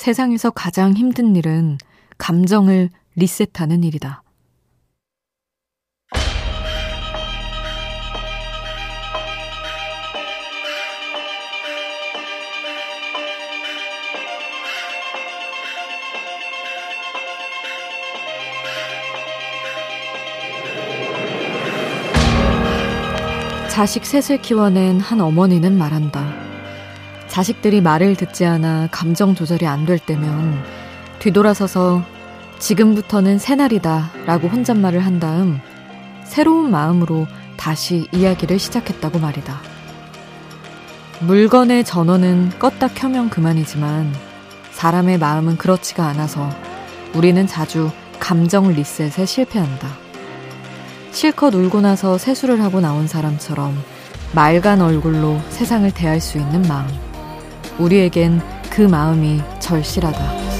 세상에서 가장 힘든 일은 감정을 리셋하는 일이다. 자식 셋을 키워낸 한 어머니는 말한다. 자식들이 말을 듣지 않아 감정 조절이 안 될 때면 뒤돌아서서 지금부터는 새날이다 라고 혼잣말을 한 다음 새로운 마음으로 다시 이야기를 시작했다고 말이다. 물건의 전원은 껐다 켜면 그만이지만 사람의 마음은 그렇지가 않아서 우리는 자주 감정 리셋에 실패한다. 실컷 울고 나서 세수를 하고 나온 사람처럼 맑은 얼굴로 세상을 대할 수 있는 마음. 우리에겐 그 마음이 절실하다.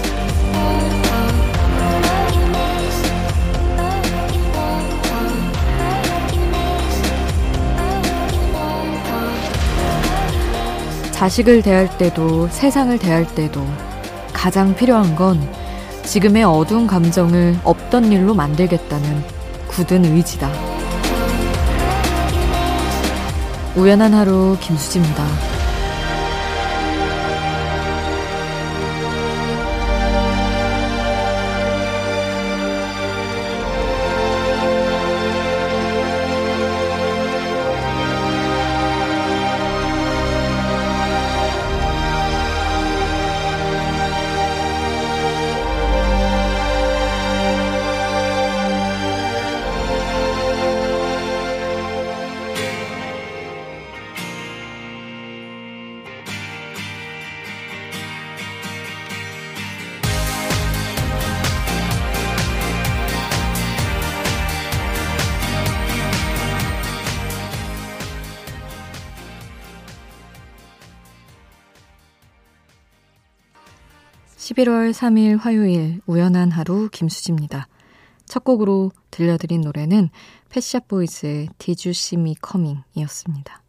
자식을 대할 때도 세상을 대할 때도 가장 필요한 건 지금의 어두운 감정을 없던 일로 만들겠다는 굳은 의지다. 우연한 하루 김수지입니다. 11월 3일 화요일 우연한 하루 김수지입니다. 첫 곡으로 들려드린 노래는 패시아 보이즈의 Did You See Me Coming 이었습니다.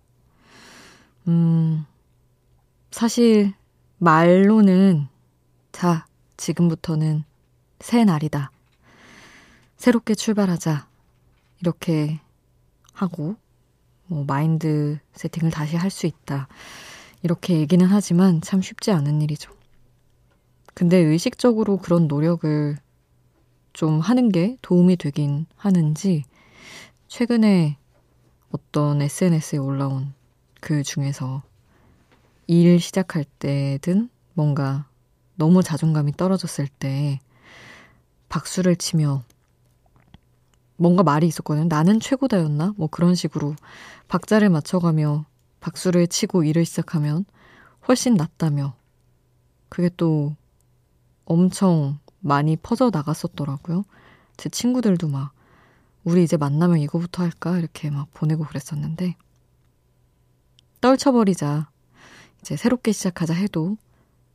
음, 사실 말로는 자, 지금부터는 새 날이다. 새롭게 출발하자. 이렇게 하고 뭐 마인드 세팅을 다시 할 수 있다. 이렇게 얘기는 하지만 참 쉽지 않은 일이죠. 근데 의식적으로 그런 노력을 좀 하는 게 도움이 되긴 하는지 최근에 어떤 SNS에 올라온 그 중에서 일 시작할 때든 뭔가 너무 자존감이 떨어졌을 때 박수를 치며 뭔가 말이 있었거든요. 나는 최고다였나? 뭐 그런 식으로 박자를 맞춰가며 박수를 치고 일을 시작하면 훨씬 낫다며 그게 또 엄청 많이 퍼져 나갔었더라고요. 제 친구들도 막, 우리 이제 만나면 이거부터 할까? 이렇게 막 보내고 그랬었는데, 떨쳐버리자. 이제 새롭게 시작하자 해도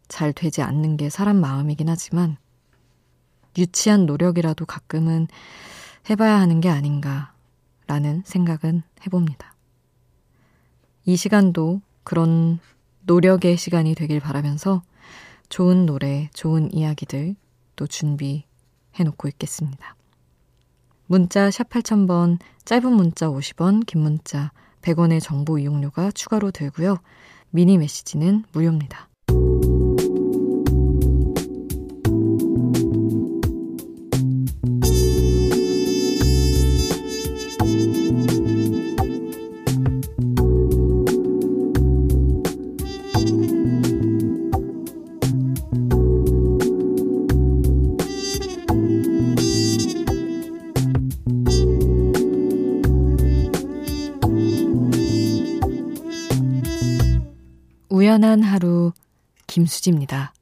잘 되지 않는 게 사람 마음이긴 하지만, 유치한 노력이라도 가끔은 해봐야 하는 게 아닌가, 라는 생각은 해봅니다. 이 시간도 그런 노력의 시간이 되길 바라면서 좋은 노래, 좋은 이야기들 또 준비해 놓고 있겠습니다. 문자 샵 8000번, 짧은 문자 50원, 긴 문자 100원의 정보 이용료가 추가로 들고요. 미니 메시지는 무료입니다. 우연한 하루 김수지입니다.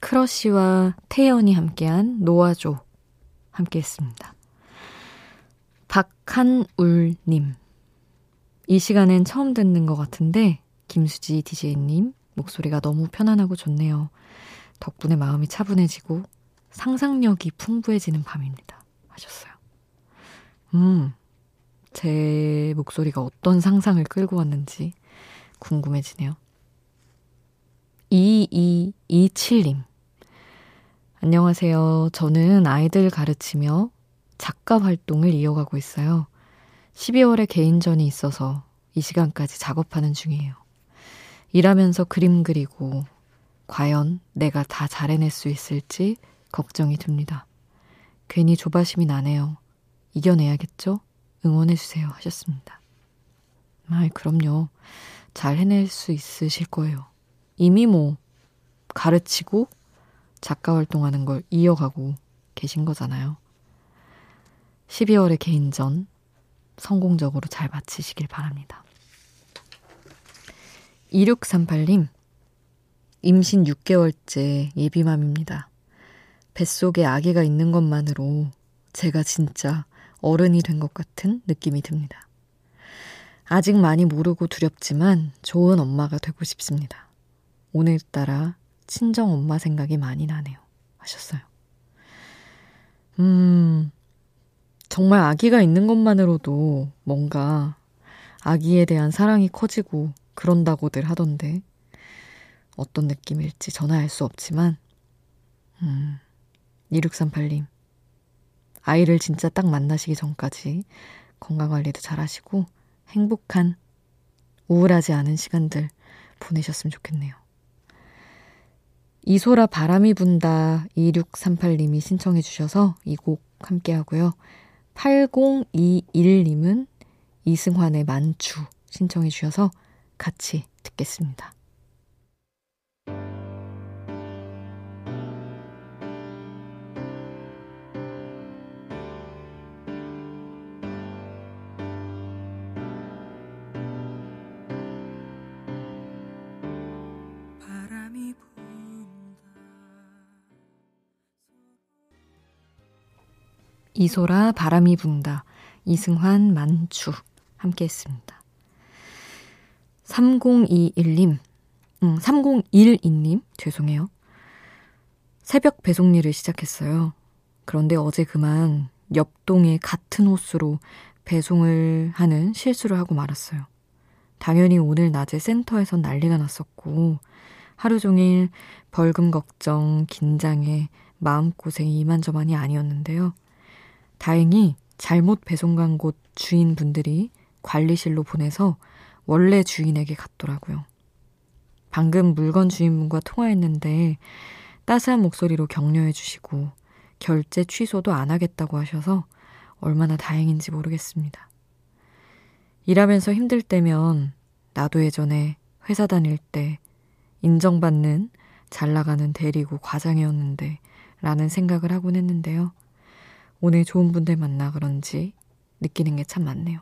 크러쉬와 태연이 함께한 노아조 함께 했습니다. 박한울님. 이 시간엔 처음 듣는 것 같은데, 김수지 DJ님, 목소리가 너무 편안하고 좋네요. 덕분에 마음이 차분해지고, 상상력이 풍부해지는 밤입니다. 하셨어요. 음, 제 목소리가 어떤 상상을 끌고 왔는지 궁금해지네요. 2227님. 안녕하세요. 저는 아이들 가르치며 작가 활동을 이어가고 있어요. 12월에 개인전이 있어서 이 시간까지 작업하는 중이에요. 일하면서 그림 그리고 과연 내가 다 잘해낼 수 있을지 걱정이 듭니다. 괜히 조바심이 나네요. 이겨내야겠죠? 응원해주세요. 하셨습니다. 아, 그럼요. 잘 해낼 수 있으실 거예요. 이미 뭐, 가르치고 작가 활동하는 걸 이어가고 계신 거잖아요. 12월의 개인전 성공적으로 잘 마치시길 바랍니다. 2638님, 임신 6개월째 예비맘입니다. 뱃속에 아기가 있는 것만으로 제가 진짜 어른이 된 것 같은 느낌이 듭니다. 아직 많이 모르고 두렵지만 좋은 엄마가 되고 싶습니다. 오늘따라 친정 엄마 생각이 많이 나네요. 하셨어요. 음, 정말 아기가 있는 것만으로도 뭔가 아기에 대한 사랑이 커지고 그런다고들 하던데 어떤 느낌일지 전화 알 수 없지만 음, 2638님 아이를 진짜 딱 만나시기 전까지 건강관리도 잘 하시고 행복한 우울하지 않은 시간들 보내셨으면 좋겠네요. 이소라 바람이 분다 2638님이 신청해 주셔서 이 곡 함께 하고요. 8021님은 이승환의 만추 신청해 주셔서 같이 듣겠습니다. 이소라 바람이 분다. 이승환 만추 함께 했습니다. 3021님, 음, 3012님, 죄송해요. 새벽 배송 일을 시작했어요. 그런데 어제 그만 옆동에 같은 호수로 배송을 하는 실수를 하고 말았어요. 당연히 오늘 낮에 센터에서 난리가 났었고, 하루 종일 벌금 걱정, 긴장에 마음고생이 이만저만이 아니었는데요. 다행히 잘못 배송 간 곳 주인분들이 관리실로 보내서 원래 주인에게 갔더라고요. 방금 물건 주인분과 통화했는데 따스한 목소리로 격려해 주시고 결제 취소도 안 하겠다고 하셔서 얼마나 다행인지 모르겠습니다. 일하면서 힘들 때면 나도 예전에 회사 다닐 때 인정받는 잘 나가는 대리고 과장이었는데 라는 생각을 하곤 했는데요. 오늘 좋은 분들 만나 그런지 느끼는 게 참 많네요.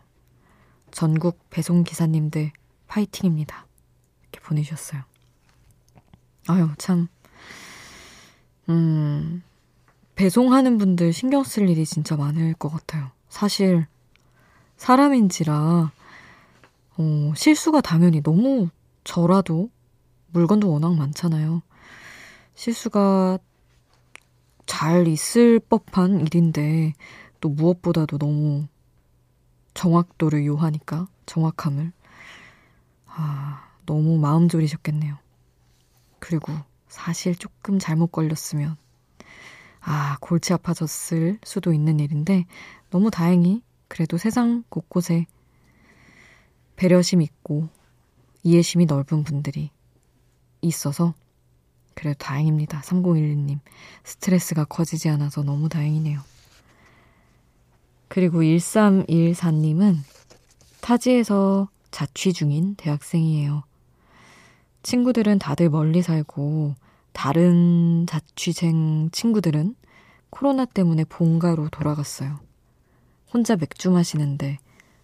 전국 배송 기사님들 파이팅입니다. 이렇게 보내주셨어요. 아유, 참. 음, 배송하는 분들 신경 쓸 일이 진짜 많을 것 같아요. 사실, 사람인지라, 어, 실수가 당연히 너무 저라도 물건도 워낙 많잖아요. 실수가 잘 있을 법한 일인데 또 무엇보다도 너무 정확도를 요하니까 정확함을 아 너무 마음 졸이셨겠네요. 그리고 사실 조금 잘못 걸렸으면 아 골치 아파졌을 수도 있는 일인데 너무 다행히 그래도 세상 곳곳에 배려심 있고 이해심이 넓은 분들이 있어서 그래도 다행입니다. 3011님. 스트레스가 커지지 않아서 너무 다행이네요. 그리고 1314님은 타지에서 자취 중인 대학생이에요. 친구들은 다들 멀리 살고 다른 자취생 친구들은 코로나 때문에 본가로 돌아갔어요. 혼자 맥주 마시는데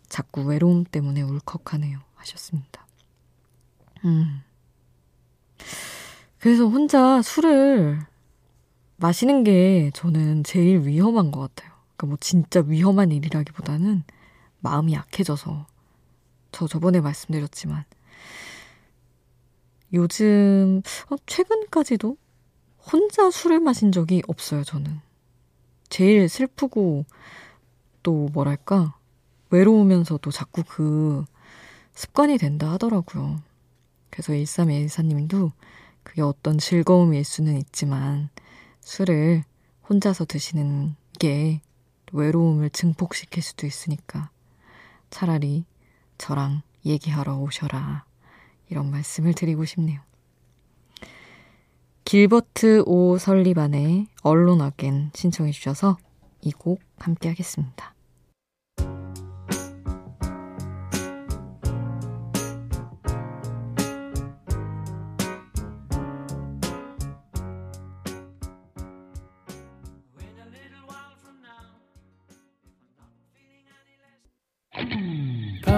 자꾸 외로움 때문에 울컥하네요. 하셨습니다. 음. 그래서 혼자 술을 마시는 게 저는 제일 위험한 것 같아요. 그러니까 뭐 진짜 위험한 일이라기보다는 마음이 약해져서 저 저번에 말씀드렸지만 요즘 어, 최근까지도 혼자 술을 마신 적이 없어요, 저는. 제일 슬프고 또 뭐랄까 외로우면서도 자꾸 그 습관이 된다 하더라고요. 그래서 1314님도 그게 어떤 즐거움일 수는 있지만 술을 혼자서 드시는 게 외로움을 증폭시킬 수도 있으니까 차라리 저랑 얘기하러 오셔라. 이런 말씀을 드리고 싶네요. 길버트 오 설리반의 언론 어겐 신청해 주셔서 이 곡 함께 하겠습니다.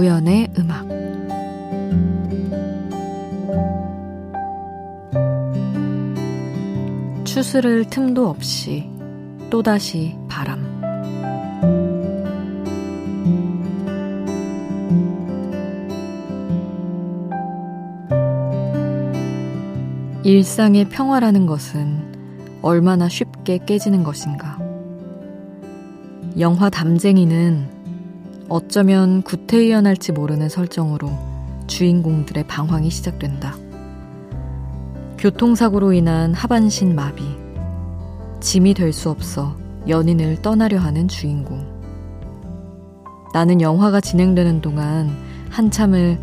우연의 음악 추스를 틈도 없이 또다시 바람 일상의 평화라는 것은 얼마나 쉽게 깨지는 것인가. 영화 담쟁이는 어쩌면 구태의연할지 모르는 설정으로 주인공들의 방황이 시작된다. 교통사고로 인한 하반신 마비, 짐이 될 수 없어 연인을 떠나려 하는 주인공. 나는 영화가 진행되는 동안 한참을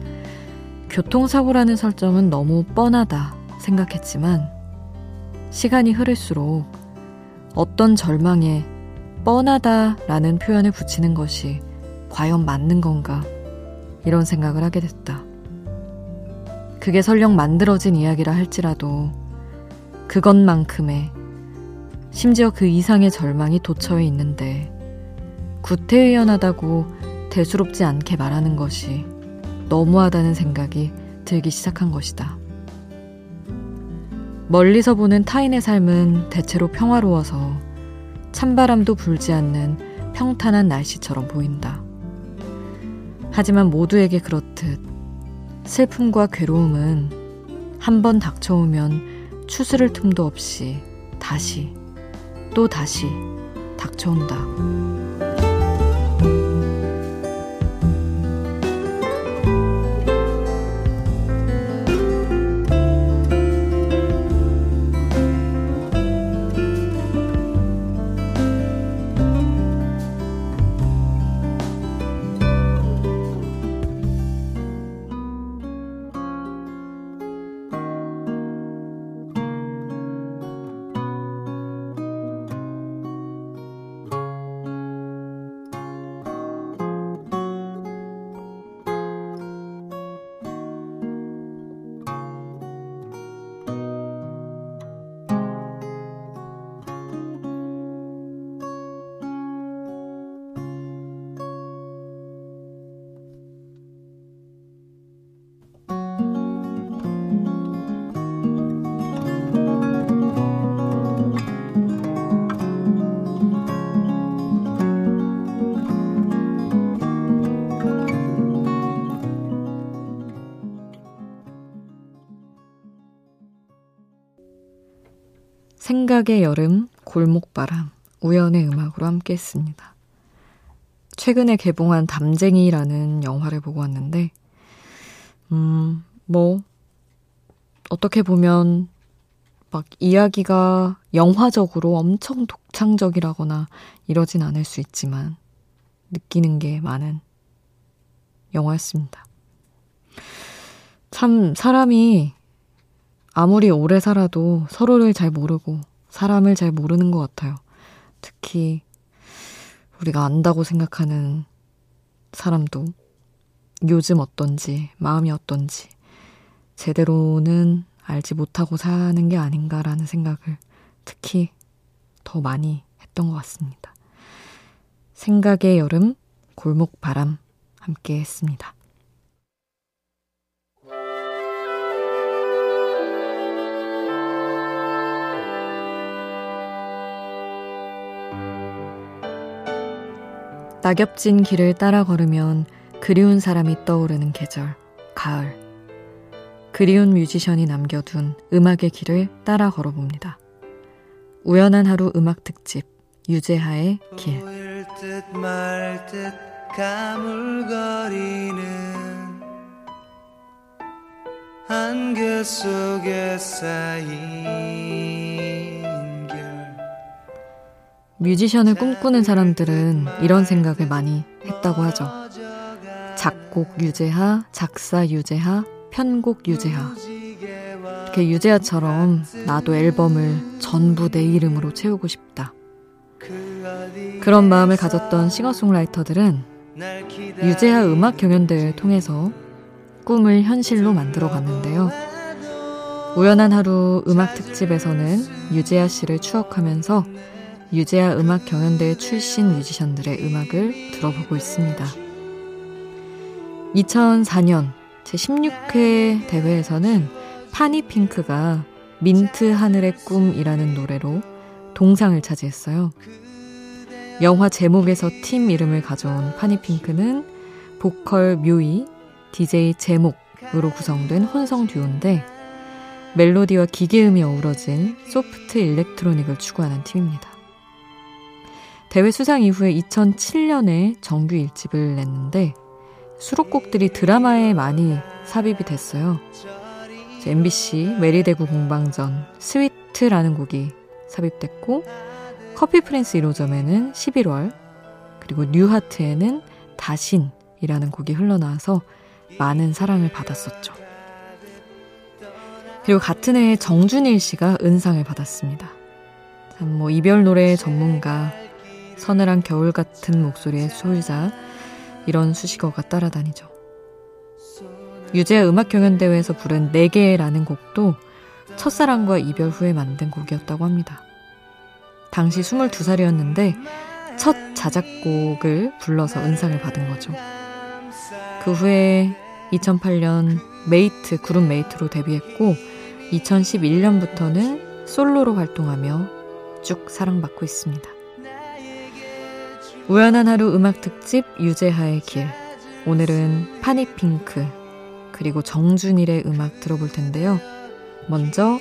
교통사고라는 설정은 너무 뻔하다 생각했지만 시간이 흐를수록 어떤 절망에 뻔하다라는 표현을 붙이는 것이 과연 맞는 건가? 이런 생각을 하게 됐다. 그게 설령 만들어진 이야기라 할지라도 그것만큼의 심지어 그 이상의 절망이 도처에 있는데 구태의연하다고 대수롭지 않게 말하는 것이 너무하다는 생각이 들기 시작한 것이다. 멀리서 보는 타인의 삶은 대체로 평화로워서 찬바람도 불지 않는 평탄한 날씨처럼 보인다. 하지만 모두에게 그렇듯 슬픔과 괴로움은 한 번 닥쳐오면 추스를 틈도 없이 다시 또 다시 닥쳐온다. 생각의 여름, 골목바람, 우연의 음악으로 함께 했습니다. 최근에 개봉한 담쟁이라는 영화를 보고 왔는데, 음, 뭐, 어떻게 보면, 막 이야기가 영화적으로 엄청 독창적이라거나 이러진 않을 수 있지만, 느끼는 게 많은 영화였습니다. 참, 사람이 아무리 오래 살아도 서로를 잘 모르고 사람을 잘 모르는 것 같아요. 특히 우리가 안다고 생각하는 사람도 요즘 어떤지, 마음이 어떤지 제대로는 알지 못하고 사는 게 아닌가라는 생각을 특히 더 많이 했던 것 같습니다. 생각의 여름, 골목 바람 함께 했습니다. 낙엽진 길을 따라 걸으면 그리운 사람이 떠오르는 계절, 가을. 그리운 뮤지션이 남겨둔 음악의 길을 따라 걸어봅니다. 우연한 하루 음악 특집, 유재하의 길. 안개 속에 쌓인 뮤지션을 꿈꾸는 사람들은 이런 생각을 많이 했다고 하죠. 작곡 유재하, 작사 유재하, 편곡 유재하. 이렇게 유재하처럼 나도 앨범을 전부 내 이름으로 채우고 싶다. 그런 마음을 가졌던 싱어송라이터들은 유재하 음악 경연대회를 통해서 꿈을 현실로 만들어 갔는데요. 우연한 하루 음악 특집에서는 유재하 씨를 추억하면서 유재하 음악 경연대회 출신 뮤지션들의 음악을 들어보고 있습니다. 2004년 제16회 대회에서는 파니핑크가 민트 하늘의 꿈이라는 노래로 동상을 차지했어요. 영화 제목에서 팀 이름을 가져온 파니핑크는 보컬 묘이, DJ 제목으로 구성된 혼성 듀오인데 멜로디와 기계음이 어우러진 soft electronic을 추구하는 팀입니다. 대회 수상 이후에 2007년에 정규 1집을 냈는데 수록곡들이 드라마에 많이 삽입이 됐어요. MBC 메리대구 공방전 Sweet라는 곡이 삽입됐고 커피 프린스 1호점에는 11월 그리고 뉴하트에는 다신이라는 곡이 흘러나와서 많은 사랑을 받았었죠. 그리고 같은 해에 정준일 씨가 은상을 받았습니다. 참 뭐 이별 노래 전문가 서늘한 겨울 같은 목소리의 소유자 이런 수식어가 따라다니죠. 유재 음악 경연 대회에서 부른 네개라는 곡도 첫사랑과 이별 후에 만든 곡이었다고 합니다. 당시 22살이었는데 첫 자작곡을 불러서 은상을 받은 거죠. 그 후에 2008년 Mate, 그룹 Mate로 데뷔했고 2011년부터는 솔로로 활동하며 쭉 사랑받고 있습니다. 우연한 하루 음악 특집 유재하의 길. 오늘은 파니핑크 그리고 정준일의 음악 들어볼 텐데요. 먼저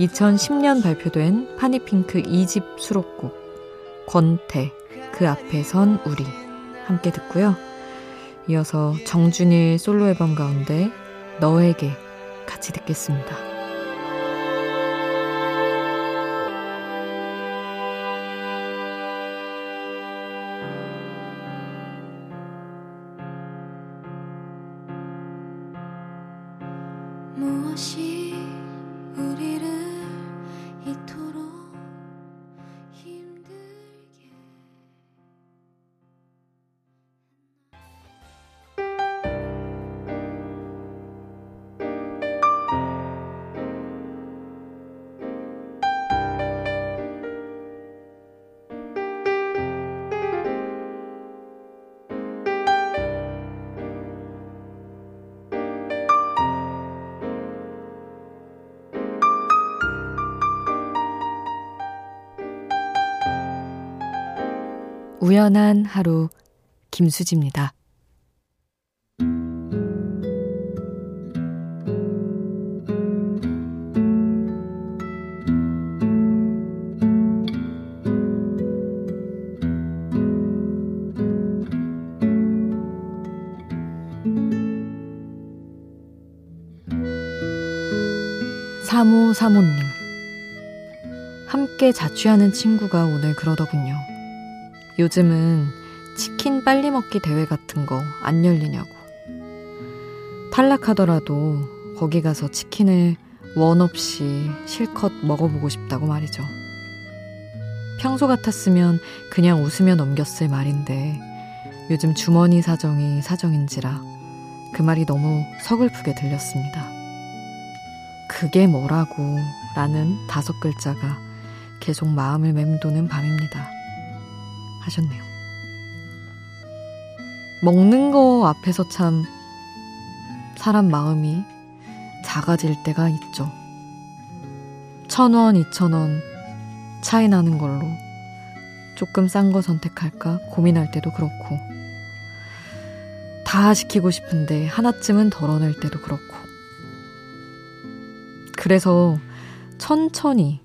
2010년 발표된 파니핑크 2집 수록곡 권태 그 앞에 선 우리 함께 듣고요. 이어서 정준일 솔로 앨범 가운데 너에게 같이 듣겠습니다. 우연한 하루 김수지입니다. 사모 사모님 함께 자취하는 친구가 오늘 그러더군요. 요즘은 치킨 빨리 먹기 대회 같은 거 안 열리냐고. 탈락하더라도 거기 가서 치킨을 원 없이 실컷 먹어보고 싶다고 말이죠. 평소 같았으면 그냥 웃으며 넘겼을 말인데 요즘 주머니 사정이 사정인지라 그 말이 너무 서글프게 들렸습니다. 그게 뭐라고 라는 다섯 글자가 계속 마음을 맴도는 밤입니다. 하셨네요. 먹는 거 앞에서 참 사람 마음이 작아질 때가 있죠. 천 원, 이천 원 차이 나는 걸로 조금 싼 거 선택할까 고민할 때도 그렇고 다 시키고 싶은데 하나쯤은 덜어낼 때도 그렇고 그래서 천천히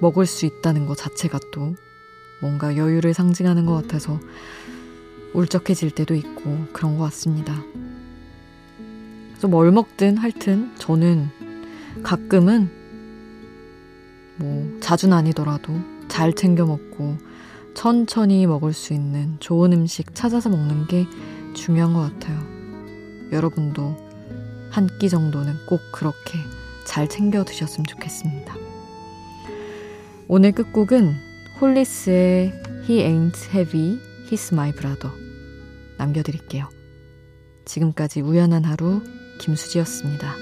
먹을 수 있다는 것 자체가 또 뭔가 여유를 상징하는 것 같아서 울적해질 때도 있고 그런 것 같습니다. 그래서 뭘 먹든 하여튼 저는 가끔은 뭐 자주는 아니더라도 잘 챙겨 먹고 천천히 먹을 수 있는 좋은 음식 찾아서 먹는 게 중요한 것 같아요. 여러분도 한 끼 정도는 꼭 그렇게 잘 챙겨 드셨으면 좋겠습니다. 오늘 끝곡은 홀리스의 He Ain't Heavy, He's My Brother 남겨드릴게요. 지금까지 우연한 하루 김수지였습니다.